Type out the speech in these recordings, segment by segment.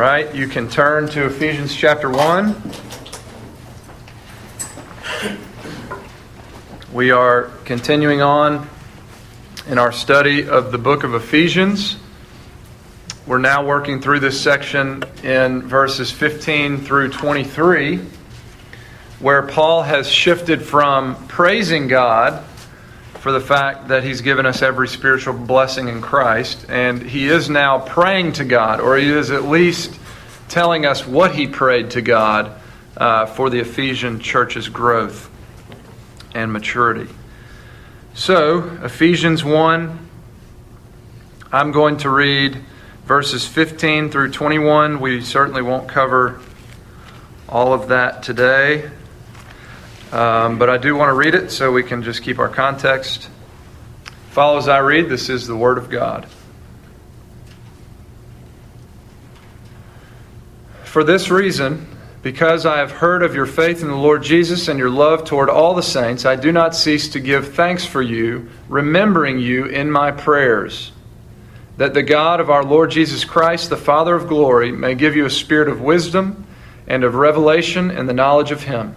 right, you can turn to Ephesians chapter 1. We are continuing on in our study of the book of Ephesians. We're now working through this section in verses 15 through 23, where Paul has shifted from praising God for the fact that he's given us every spiritual blessing in Christ. And he is now praying to God, or he is at least telling us what he prayed to God uh, for the Ephesian church's growth and maturity. So, Ephesians 1, I'm going to read verses 15 through 21. We certainly won't cover all of that today. Um, but I do want to read it so we can just keep our context. Follow as I read. This is the Word of God. For this reason, because I have heard of your faith in the Lord Jesus and your love toward all the saints, I do not cease to give thanks for you, remembering you in my prayers, that the God of our Lord Jesus Christ, the Father of glory, may give you a spirit of wisdom and of revelation and the knowledge of Him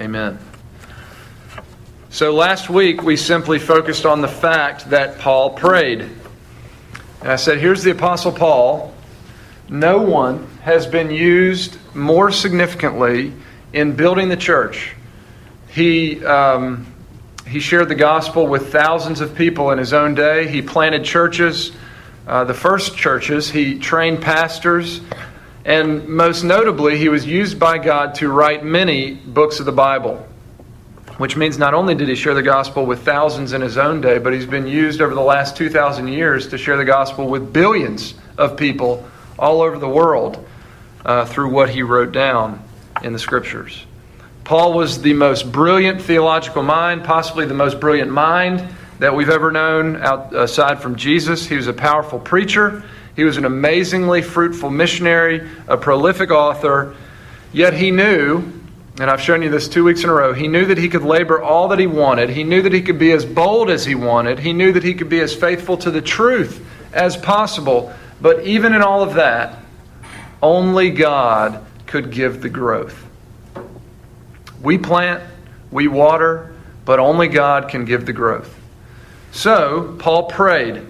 Amen. So last week we simply focused on the fact that Paul prayed. And I said, here's the Apostle Paul. No one has been used more significantly in building the church. He, um, he shared the gospel with thousands of people in his own day. He planted churches, uh, the first churches. He trained pastors. And most notably, he was used by God to write many books of the Bible, which means not only did he share the gospel with thousands in his own day, but he's been used over the last 2,000 years to share the gospel with billions of people all over the world uh, through what he wrote down in the scriptures. Paul was the most brilliant theological mind, possibly the most brilliant mind that we've ever known outside from Jesus. He was a powerful preacher. He was an amazingly fruitful missionary, a prolific author, yet he knew, and I've shown you this two weeks in a row, he knew that he could labor all that he wanted. He knew that he could be as bold as he wanted. He knew that he could be as faithful to the truth as possible. But even in all of that, only God could give the growth. We plant, we water, but only God can give the growth. So, Paul prayed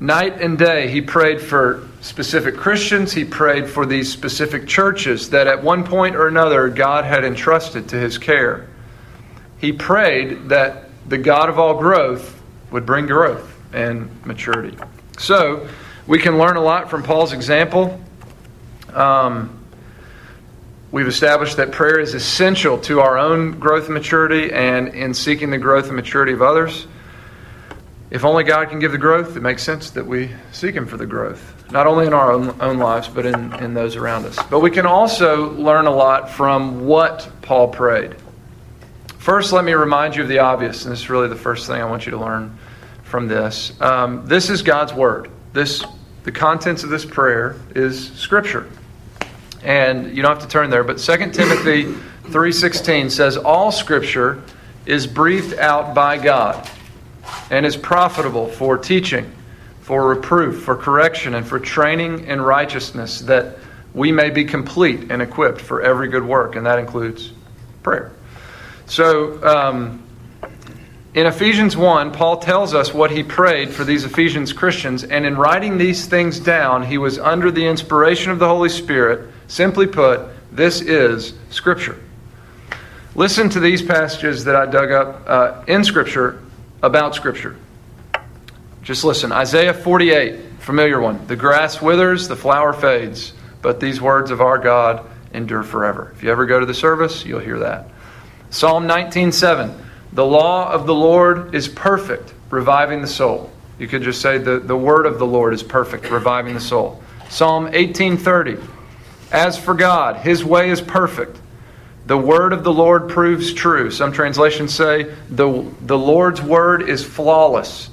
Night and day, he prayed for specific Christians. He prayed for these specific churches that at one point or another God had entrusted to his care. He prayed that the God of all growth would bring growth and maturity. So, we can learn a lot from Paul's example. Um, we've established that prayer is essential to our own growth and maturity and in seeking the growth and maturity of others. If only God can give the growth, it makes sense that we seek Him for the growth, not only in our own, own lives, but in, in those around us. But we can also learn a lot from what Paul prayed. First, let me remind you of the obvious, and this is really the first thing I want you to learn from this. Um, this is God's Word. This, the contents of this prayer is Scripture. And you don't have to turn there, but 2 Timothy 3.16 says, All Scripture is breathed out by God and is profitable for teaching, for reproof, for correction, and for training in righteousness, that we may be complete and equipped for every good work, and that includes prayer. So, um, in Ephesians 1, Paul tells us what he prayed for these Ephesians Christians, and in writing these things down, he was under the inspiration of the Holy Spirit. Simply put, this is Scripture. Listen to these passages that I dug up uh, in Scripture about Scripture. Just listen Isaiah 48, familiar one. The grass withers, the flower fades, but these words of our God endure forever. If you ever go to the service, you'll hear that. Psalm 19:7. The law of the Lord is perfect, reviving the soul. You could just say the, the word of the Lord is perfect, reviving the soul. Psalm 1830. As for God, his way is perfect. The word of the Lord proves true. Some translations say the, the Lord's word is flawless.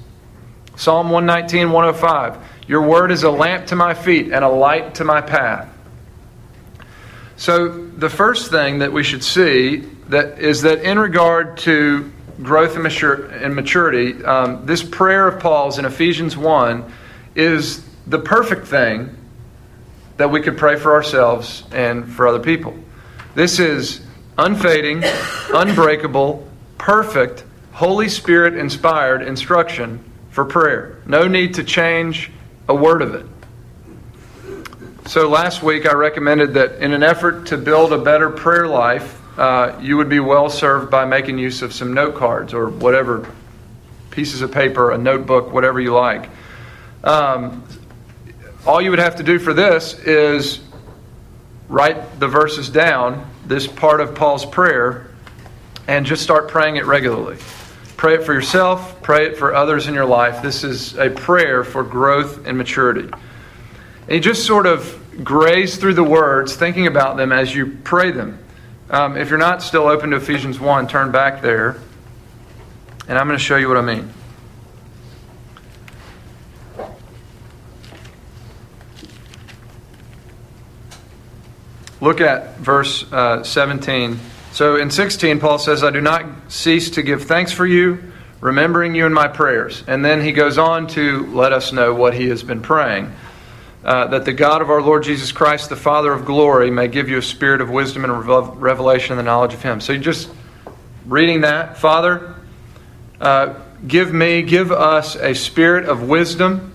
Psalm 119, 105. Your word is a lamp to my feet and a light to my path. So, the first thing that we should see that is that in regard to growth and, maturity, um, this prayer of Paul's in Ephesians 1 is the perfect thing that we could pray for ourselves and for other people. This is unfading, unbreakable, perfect, Holy Spirit inspired instruction for prayer. No need to change a word of it. So last week I recommended that in an effort to build a better prayer life, uh, you would be well served by making use of some note cards or whatever pieces of paper, a notebook, whatever you like. Um, all you would have to do for this is write the verses down, this part of Paul's prayer, and just start praying it regularly. Pray it for yourself, pray it for others in your life. This is a prayer for growth and maturity. And you just sort of graze through the words, thinking about them as you pray them. Um, if you're not still open to Ephesians 1, turn back there, and I'm going to show you what I mean. Look at verse uh, 17. So in 16, Paul says, I do not cease to give thanks for you, remembering you in my prayers. And then he goes on to let us know what he has been praying. Uh, that the God of our Lord Jesus Christ, the Father of glory, may give you a spirit of wisdom and revelation and the knowledge of him. So you just reading that, Father, uh, give me, give us a spirit of wisdom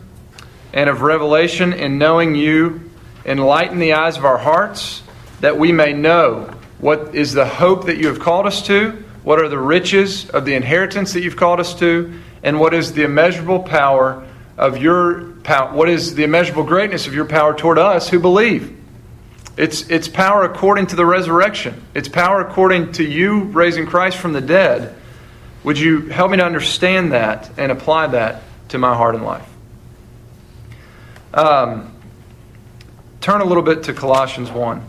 and of revelation in knowing you. Enlighten the eyes of our hearts that we may know what is the hope that you have called us to, what are the riches of the inheritance that you've called us to, and what is the immeasurable power of your power, what is the immeasurable greatness of your power toward us who believe. It's, it's power according to the resurrection. It's power according to you raising Christ from the dead. Would you help me to understand that and apply that to my heart and life? Um, turn a little bit to Colossians 1.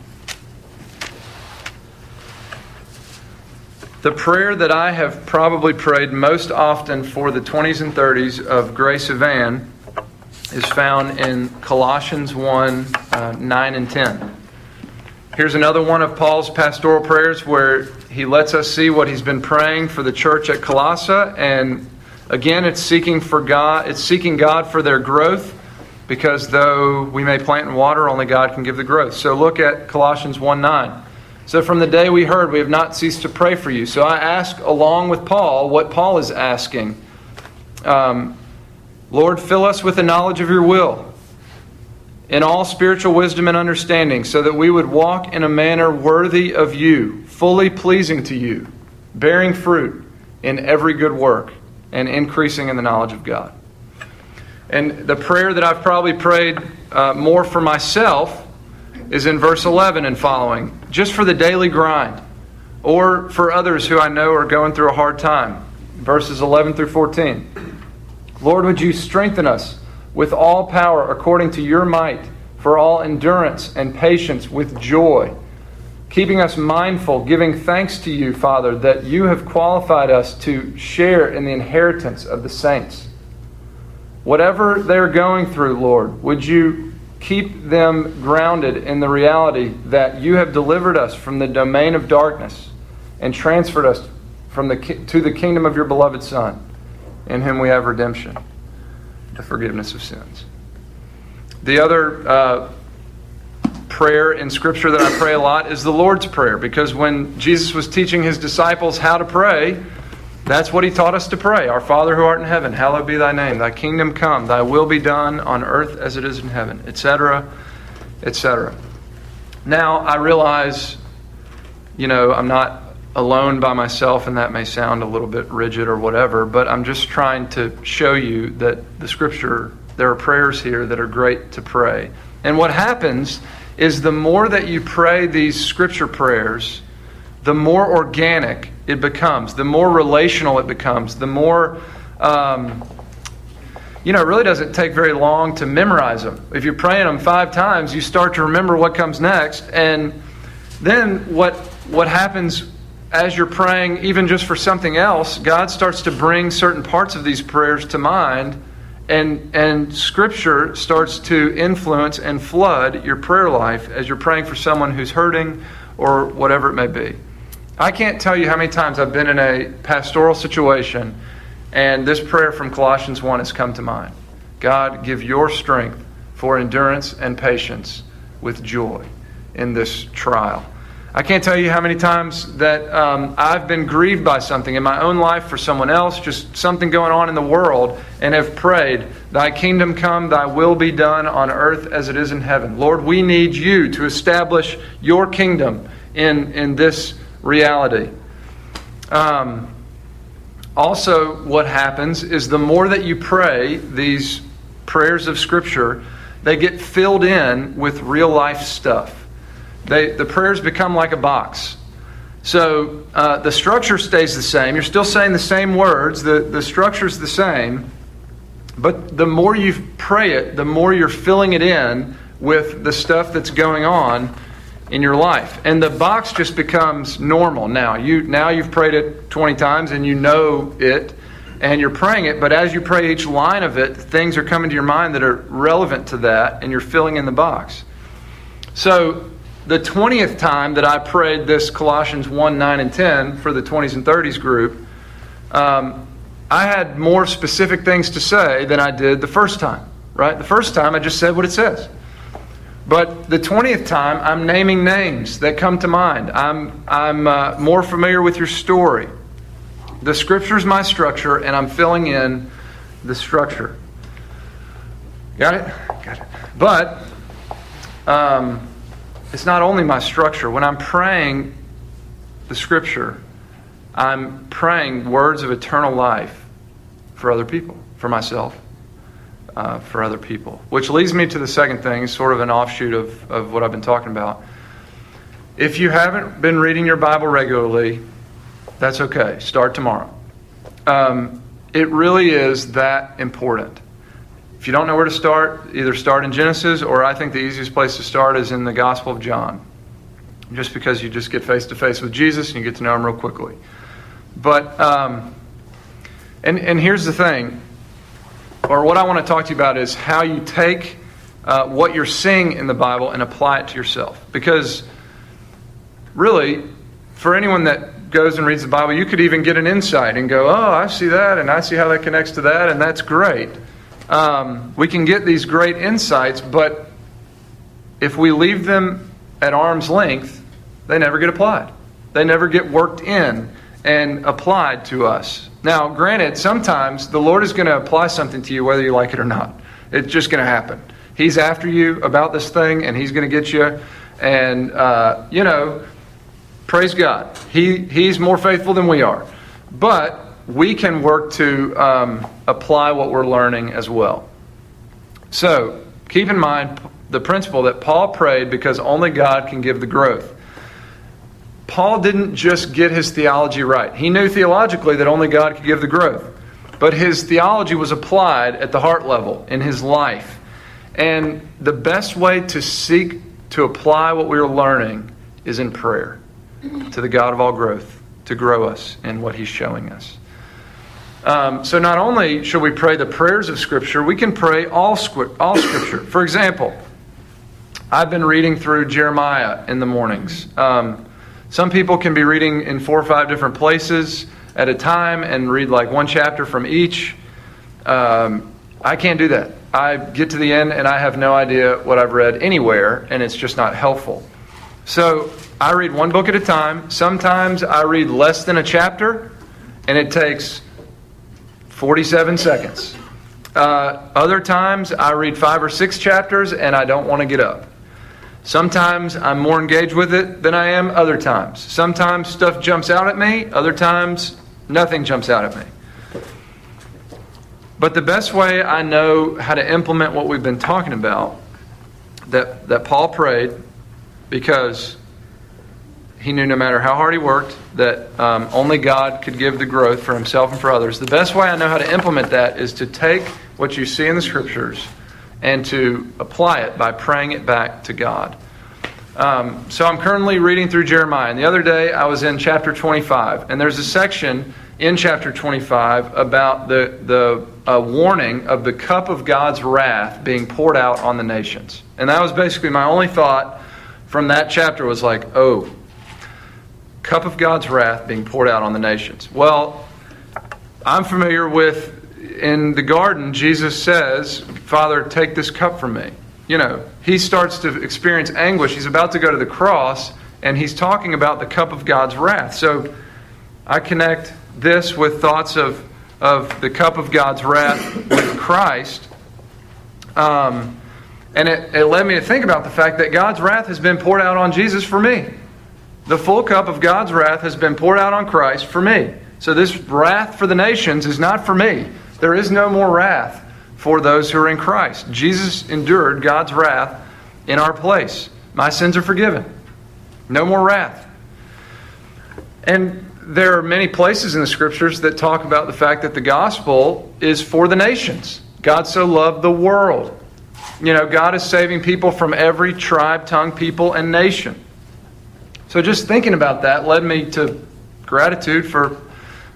The prayer that I have probably prayed most often for the 20s and 30s of Grace Evan is found in Colossians 1 uh, 9 and 10. Here's another one of Paul's pastoral prayers where he lets us see what he's been praying for the church at Colossae. And again, it's seeking for God, it's seeking God for their growth because though we may plant and water, only God can give the growth. So look at Colossians 1 9. So from the day we heard, we have not ceased to pray for you. So I ask, along with Paul, what Paul is asking. Um, Lord, fill us with the knowledge of your will in all spiritual wisdom and understanding, so that we would walk in a manner worthy of you, fully pleasing to you, bearing fruit in every good work, and increasing in the knowledge of God. And the prayer that I've probably prayed uh, more for myself is in verse 11 and following, just for the daily grind, or for others who I know are going through a hard time. Verses 11 through 14. Lord, would you strengthen us with all power according to your might for all endurance and patience with joy, keeping us mindful, giving thanks to you, Father, that you have qualified us to share in the inheritance of the saints. Whatever they're going through, Lord, would you keep them grounded in the reality that you have delivered us from the domain of darkness and transferred us from the, to the kingdom of your beloved Son, in whom we have redemption, the forgiveness of sins. The other uh, prayer in Scripture that I pray a lot is the Lord's Prayer, because when Jesus was teaching his disciples how to pray, that's what he taught us to pray. Our Father who art in heaven, hallowed be thy name. Thy kingdom come, thy will be done on earth as it is in heaven, etc., etc. Now, I realize, you know, I'm not alone by myself, and that may sound a little bit rigid or whatever, but I'm just trying to show you that the scripture, there are prayers here that are great to pray. And what happens is the more that you pray these scripture prayers, the more organic it becomes, the more relational it becomes, the more um, you know, it really doesn't take very long to memorize them. If you're praying them five times, you start to remember what comes next. And then what, what happens as you're praying, even just for something else, God starts to bring certain parts of these prayers to mind. And, and Scripture starts to influence and flood your prayer life as you're praying for someone who's hurting or whatever it may be. I can't tell you how many times I've been in a pastoral situation and this prayer from Colossians 1 has come to mind God, give your strength for endurance and patience with joy in this trial. I can't tell you how many times that um, I've been grieved by something in my own life for someone else, just something going on in the world, and have prayed, Thy kingdom come, Thy will be done on earth as it is in heaven. Lord, we need you to establish your kingdom in, in this reality. Um, also, what happens is the more that you pray these prayers of Scripture, they get filled in with real life stuff. They, the prayers become like a box. So uh, the structure stays the same. You're still saying the same words, the, the structure's the same. But the more you pray it, the more you're filling it in with the stuff that's going on in your life. And the box just becomes normal now. You now you've prayed it 20 times and you know it and you're praying it, but as you pray each line of it, things are coming to your mind that are relevant to that and you're filling in the box. So, the 20th time that I prayed this Colossians 1 9 and 10 for the 20s and 30s group, um, I had more specific things to say than I did the first time, right? The first time I just said what it says. But the 20th time, I'm naming names that come to mind. I'm, I'm uh, more familiar with your story. The scripture is my structure, and I'm filling in the structure. Got it? Got it. But um, it's not only my structure. When I'm praying the scripture, I'm praying words of eternal life for other people, for myself uh, for other people. Which leads me to the second thing, sort of an offshoot of, of what I've been talking about. If you haven't been reading your Bible regularly, that's okay. Start tomorrow. Um, it really is that important. If you don't know where to start, either start in Genesis or I think the easiest place to start is in the Gospel of John. Just because you just get face to face with Jesus and you get to know him real quickly. But, um, and, and here's the thing or what I want to talk to you about is how you take uh, what you're seeing in the Bible and apply it to yourself. Because really, for anyone that goes and reads the Bible, you could even get an insight and go, oh, I see that, and I see how that connects to that, and that's great. Um, we can get these great insights, but if we leave them at arm's length, they never get applied. They never get worked in and applied to us. Now, granted, sometimes the Lord is going to apply something to you whether you like it or not. It's just going to happen. He's after you about this thing, and He's going to get you. And, uh, you know, praise God. He, he's more faithful than we are. But we can work to um, apply what we're learning as well. So, keep in mind the principle that Paul prayed because only God can give the growth. Paul didn't just get his theology right. He knew theologically that only God could give the growth. But his theology was applied at the heart level in his life. And the best way to seek to apply what we are learning is in prayer to the God of all growth to grow us in what he's showing us. Um, so not only should we pray the prayers of Scripture, we can pray all, all Scripture. For example, I've been reading through Jeremiah in the mornings. Um, some people can be reading in four or five different places at a time and read like one chapter from each. Um, I can't do that. I get to the end and I have no idea what I've read anywhere, and it's just not helpful. So I read one book at a time. Sometimes I read less than a chapter, and it takes 47 seconds. Uh, other times I read five or six chapters, and I don't want to get up. Sometimes I'm more engaged with it than I am other times. Sometimes stuff jumps out at me, other times nothing jumps out at me. But the best way I know how to implement what we've been talking about, that, that Paul prayed, because he knew no matter how hard he worked, that um, only God could give the growth for himself and for others. The best way I know how to implement that is to take what you see in the scriptures and to apply it by praying it back to God. Um, so I'm currently reading through Jeremiah. And the other day I was in chapter 25, and there's a section in chapter 25 about the, the warning of the cup of God's wrath being poured out on the nations. And that was basically my only thought from that chapter was like, oh, cup of God's wrath being poured out on the nations. Well, I'm familiar with in the garden, Jesus says, Father, take this cup from me. You know, he starts to experience anguish. He's about to go to the cross, and he's talking about the cup of God's wrath. So I connect this with thoughts of, of the cup of God's wrath with Christ. Um, and it, it led me to think about the fact that God's wrath has been poured out on Jesus for me. The full cup of God's wrath has been poured out on Christ for me. So this wrath for the nations is not for me. There is no more wrath for those who are in Christ. Jesus endured God's wrath in our place. My sins are forgiven. No more wrath. And there are many places in the scriptures that talk about the fact that the gospel is for the nations. God so loved the world. You know, God is saving people from every tribe, tongue, people, and nation. So just thinking about that led me to gratitude for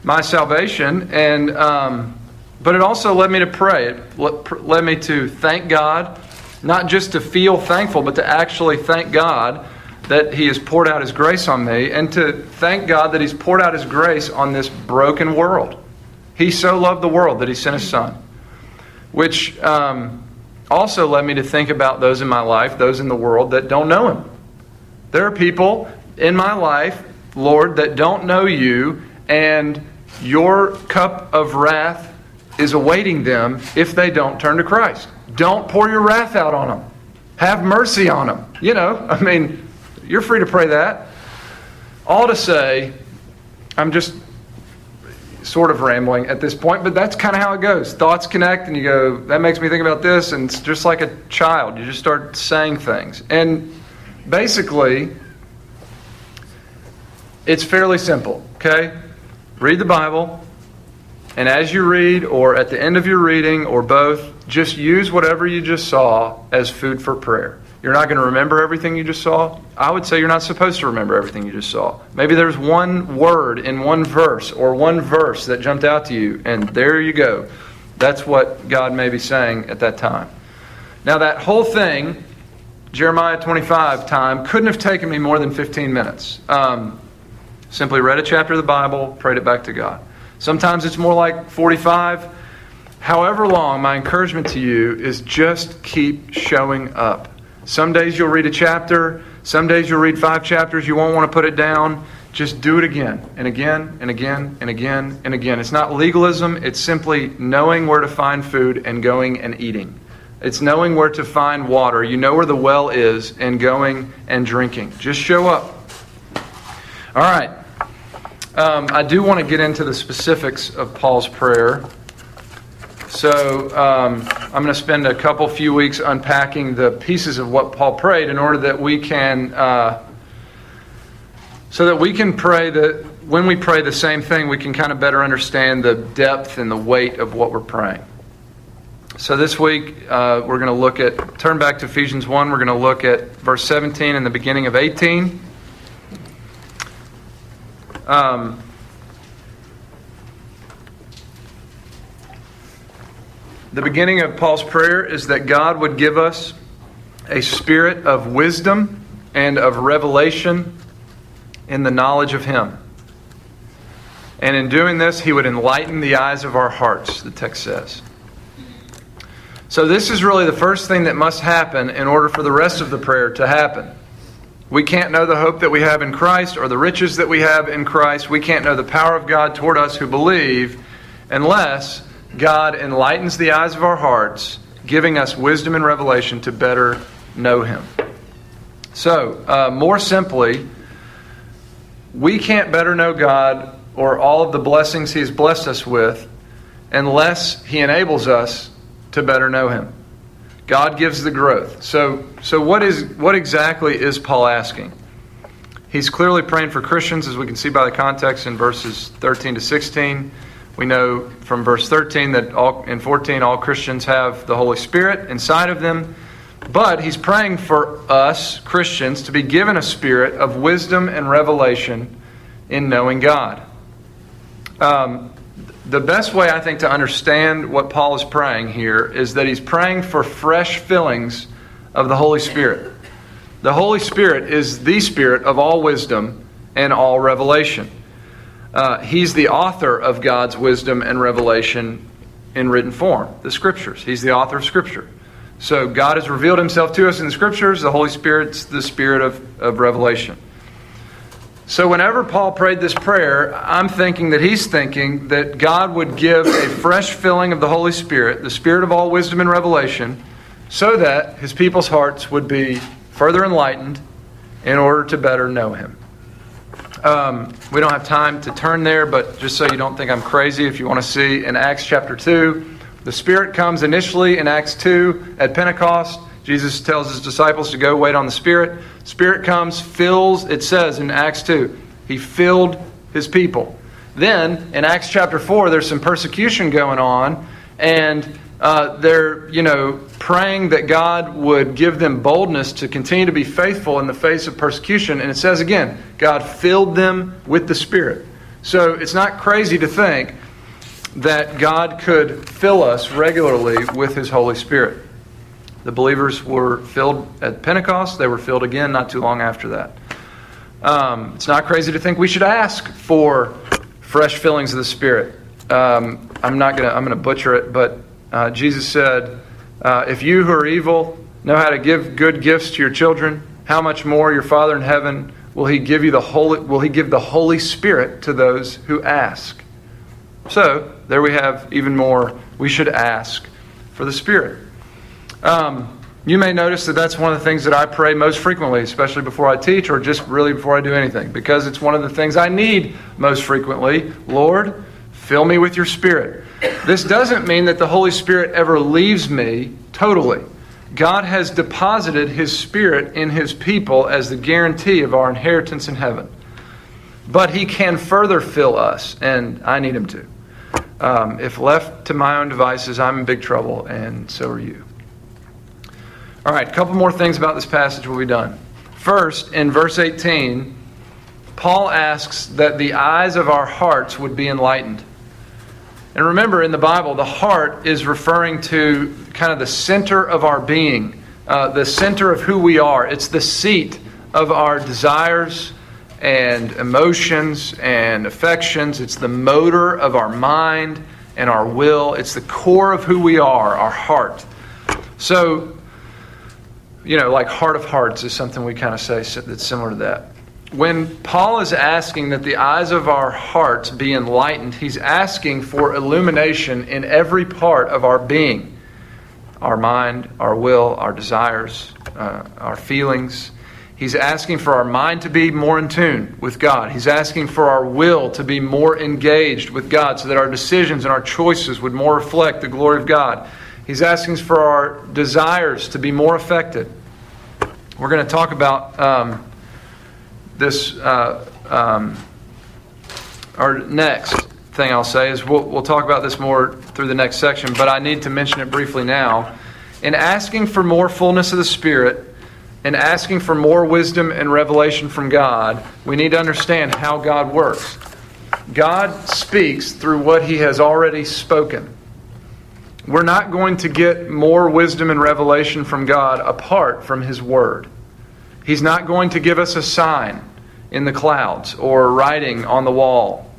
my salvation, and um, but it also led me to pray. It led me to thank God, not just to feel thankful, but to actually thank God that He has poured out His grace on me, and to thank God that He's poured out His grace on this broken world. He so loved the world that He sent His Son, which um, also led me to think about those in my life, those in the world that don't know Him. There are people in my life, Lord, that don't know You, and your cup of wrath is awaiting them if they don't turn to Christ. Don't pour your wrath out on them. Have mercy on them. You know, I mean, you're free to pray that. All to say, I'm just sort of rambling at this point, but that's kind of how it goes. Thoughts connect, and you go, that makes me think about this, and it's just like a child. You just start saying things. And basically, it's fairly simple, okay? Read the Bible, and as you read, or at the end of your reading, or both, just use whatever you just saw as food for prayer. You're not going to remember everything you just saw. I would say you're not supposed to remember everything you just saw. Maybe there's one word in one verse or one verse that jumped out to you, and there you go. That's what God may be saying at that time. Now, that whole thing, Jeremiah 25 time, couldn't have taken me more than 15 minutes. Um, simply read a chapter of the Bible, prayed it back to God. Sometimes it's more like 45. However long, my encouragement to you is just keep showing up. Some days you'll read a chapter, some days you'll read five chapters, you won't want to put it down. Just do it again and again and again and again and again. It's not legalism, it's simply knowing where to find food and going and eating. It's knowing where to find water. You know where the well is and going and drinking. Just show up. All right. Um, I do want to get into the specifics of Paul's prayer. So um, I'm going to spend a couple few weeks unpacking the pieces of what Paul prayed in order that we can, uh, so that we can pray that when we pray the same thing, we can kind of better understand the depth and the weight of what we're praying. So this week uh, we're going to look at turn back to Ephesians one. We're going to look at verse 17 and the beginning of 18. Um, The beginning of Paul's prayer is that God would give us a spirit of wisdom and of revelation in the knowledge of Him. And in doing this, He would enlighten the eyes of our hearts, the text says. So, this is really the first thing that must happen in order for the rest of the prayer to happen. We can't know the hope that we have in Christ or the riches that we have in Christ. We can't know the power of God toward us who believe unless God enlightens the eyes of our hearts, giving us wisdom and revelation to better know Him. So, uh, more simply, we can't better know God or all of the blessings He has blessed us with unless He enables us to better know Him. God gives the growth. So, so what is what exactly is Paul asking? He's clearly praying for Christians, as we can see by the context in verses 13 to 16. We know from verse 13 that all, in 14 all Christians have the Holy Spirit inside of them. But he's praying for us, Christians, to be given a spirit of wisdom and revelation in knowing God. Um, the best way, I think, to understand what Paul is praying here is that he's praying for fresh fillings of the Holy Spirit. The Holy Spirit is the Spirit of all wisdom and all revelation. Uh, he's the author of God's wisdom and revelation in written form, the Scriptures. He's the author of Scripture. So God has revealed himself to us in the Scriptures. The Holy Spirit's the Spirit of, of revelation. So, whenever Paul prayed this prayer, I'm thinking that he's thinking that God would give a fresh filling of the Holy Spirit, the Spirit of all wisdom and revelation, so that his people's hearts would be further enlightened in order to better know him. Um, we don't have time to turn there, but just so you don't think I'm crazy, if you want to see in Acts chapter 2, the Spirit comes initially in Acts 2 at Pentecost. Jesus tells his disciples to go wait on the Spirit. Spirit comes, fills, it says in Acts 2, he filled his people. Then in Acts chapter 4, there's some persecution going on, and uh, they're, you know, praying that God would give them boldness to continue to be faithful in the face of persecution. And it says again, God filled them with the Spirit. So it's not crazy to think that God could fill us regularly with His Holy Spirit. The believers were filled at Pentecost. They were filled again not too long after that. Um, it's not crazy to think we should ask for fresh fillings of the Spirit. Um, I'm not gonna. I'm gonna butcher it, but uh, Jesus said, uh, "If you who are evil know how to give good gifts to your children, how much more your Father in heaven will He give you the holy? Will He give the Holy Spirit to those who ask?" So there we have even more. We should ask for the Spirit. Um, you may notice that that's one of the things that I pray most frequently, especially before I teach or just really before I do anything, because it's one of the things I need most frequently. Lord, fill me with your Spirit. This doesn't mean that the Holy Spirit ever leaves me totally. God has deposited His Spirit in His people as the guarantee of our inheritance in heaven. But He can further fill us, and I need Him to. Um, if left to my own devices, I'm in big trouble, and so are you. All right, a couple more things about this passage will be done. First, in verse 18, Paul asks that the eyes of our hearts would be enlightened. And remember, in the Bible, the heart is referring to kind of the center of our being, uh, the center of who we are. It's the seat of our desires and emotions and affections. It's the motor of our mind and our will. It's the core of who we are, our heart. So, you know, like heart of hearts is something we kind of say that's similar to that. When Paul is asking that the eyes of our hearts be enlightened, he's asking for illumination in every part of our being our mind, our will, our desires, uh, our feelings. He's asking for our mind to be more in tune with God. He's asking for our will to be more engaged with God so that our decisions and our choices would more reflect the glory of God. He's asking for our desires to be more affected. We're going to talk about um, this. Uh, um, our next thing I'll say is we'll, we'll talk about this more through the next section, but I need to mention it briefly now. In asking for more fullness of the Spirit, and asking for more wisdom and revelation from God, we need to understand how God works. God speaks through what He has already spoken. We're not going to get more wisdom and revelation from God apart from His Word. He's not going to give us a sign in the clouds or writing on the wall.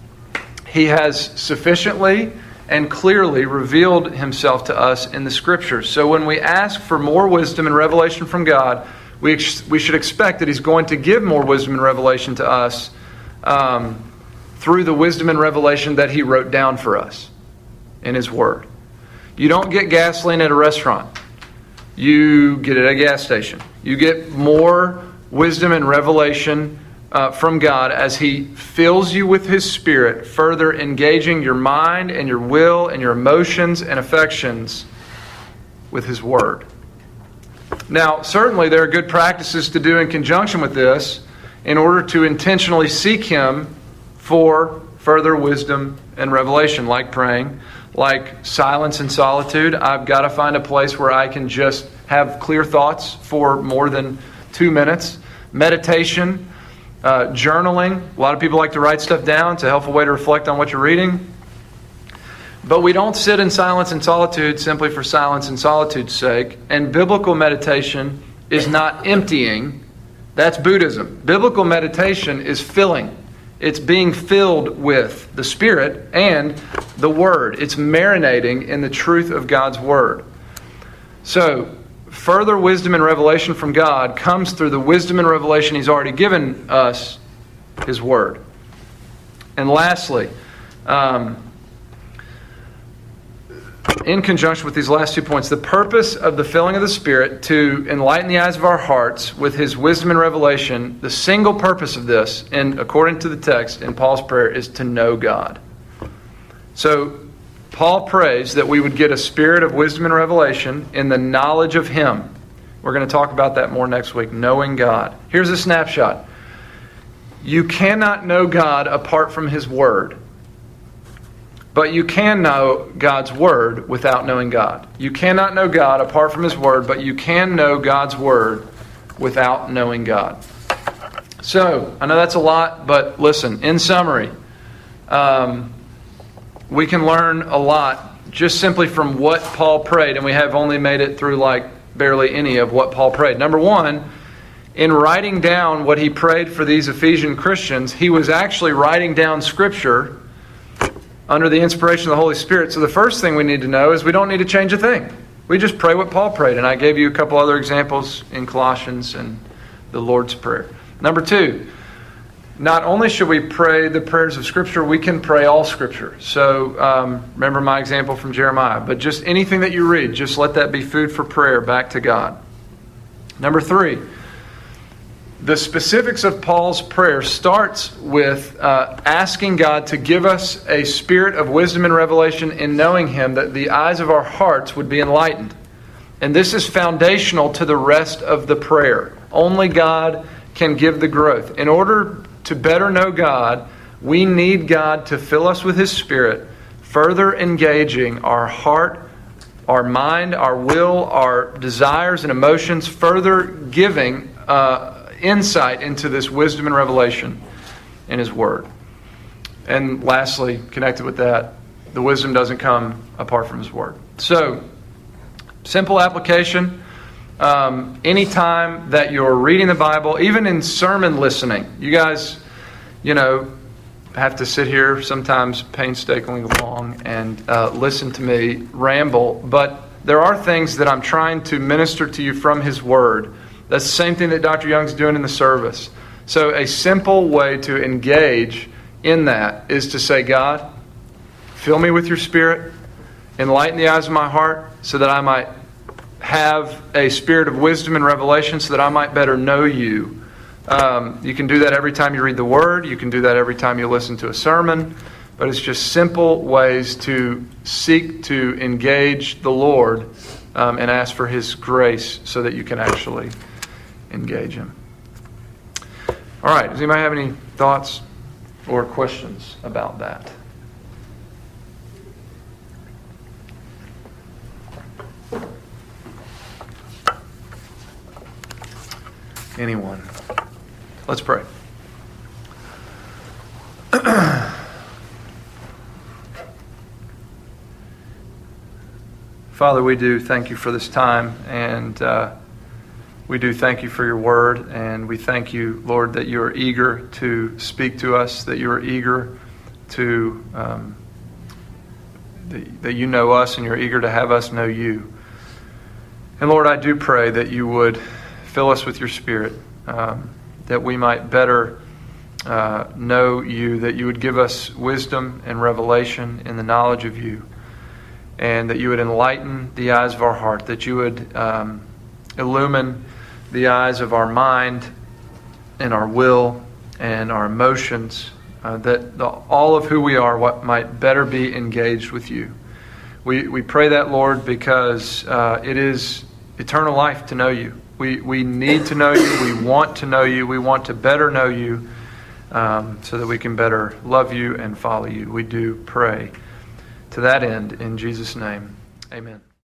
He has sufficiently and clearly revealed Himself to us in the Scriptures. So when we ask for more wisdom and revelation from God, we, ex- we should expect that He's going to give more wisdom and revelation to us um, through the wisdom and revelation that He wrote down for us in His Word. You don't get gasoline at a restaurant. You get it at a gas station. You get more wisdom and revelation uh, from God as He fills you with His Spirit, further engaging your mind and your will and your emotions and affections with His Word. Now, certainly there are good practices to do in conjunction with this in order to intentionally seek Him for further wisdom and revelation, like praying, like silence and solitude. I've got to find a place where I can just have clear thoughts for more than two minutes. Meditation, uh, journaling. A lot of people like to write stuff down. It's a helpful way to reflect on what you're reading. But we don't sit in silence and solitude simply for silence and solitude's sake. And biblical meditation is not emptying, that's Buddhism. Biblical meditation is filling. It's being filled with the Spirit and the Word. It's marinating in the truth of God's Word. So, further wisdom and revelation from God comes through the wisdom and revelation He's already given us, His Word. And lastly, um, in conjunction with these last two points, the purpose of the filling of the Spirit to enlighten the eyes of our hearts with His wisdom and revelation, the single purpose of this, and according to the text in Paul's prayer, is to know God. So, Paul prays that we would get a spirit of wisdom and revelation in the knowledge of Him. We're going to talk about that more next week, knowing God. Here's a snapshot. You cannot know God apart from His Word. But you can know God's Word without knowing God. You cannot know God apart from His Word, but you can know God's Word without knowing God. So, I know that's a lot, but listen, in summary, um, we can learn a lot just simply from what Paul prayed, and we have only made it through like barely any of what Paul prayed. Number one, in writing down what he prayed for these Ephesian Christians, he was actually writing down Scripture under the inspiration of the Holy Spirit. So the first thing we need to know is we don't need to change a thing. We just pray what Paul prayed. And I gave you a couple other examples in Colossians and the Lord's Prayer. Number two, not only should we pray the prayers of Scripture, we can pray all Scripture. So um, remember my example from Jeremiah. But just anything that you read, just let that be food for prayer back to God. Number three, the specifics of Paul's prayer starts with uh, asking God to give us a spirit of wisdom and revelation in knowing Him, that the eyes of our hearts would be enlightened. And this is foundational to the rest of the prayer. Only God can give the growth. In order to better know God, we need God to fill us with His Spirit, further engaging our heart, our mind, our will, our desires and emotions, further giving. Uh, insight into this wisdom and revelation in His Word. And lastly, connected with that, the wisdom doesn't come apart from His Word. So, simple application. Um, anytime that you're reading the Bible, even in sermon listening, you guys, you know, have to sit here sometimes painstakingly long and uh, listen to me ramble, but there are things that I'm trying to minister to you from His Word that's the same thing that Dr. Young's doing in the service. So, a simple way to engage in that is to say, God, fill me with your spirit, enlighten the eyes of my heart so that I might have a spirit of wisdom and revelation so that I might better know you. Um, you can do that every time you read the Word, you can do that every time you listen to a sermon, but it's just simple ways to seek to engage the Lord um, and ask for His grace so that you can actually engage him. All right, does anybody have any thoughts or questions about that? Anyone? Let's pray. Father, we do thank you for this time and. Uh, we do thank you for your word, and we thank you, Lord, that you are eager to speak to us, that you are eager to, um, that, that you know us, and you're eager to have us know you. And Lord, I do pray that you would fill us with your spirit, um, that we might better uh, know you, that you would give us wisdom and revelation in the knowledge of you, and that you would enlighten the eyes of our heart, that you would um, illumine the eyes of our mind and our will and our emotions, uh, that the, all of who we are what might better be engaged with you. We, we pray that, Lord, because uh, it is eternal life to know you. We, we need to know you. We want to know you. We want to better know you um, so that we can better love you and follow you. We do pray to that end in Jesus' name. Amen.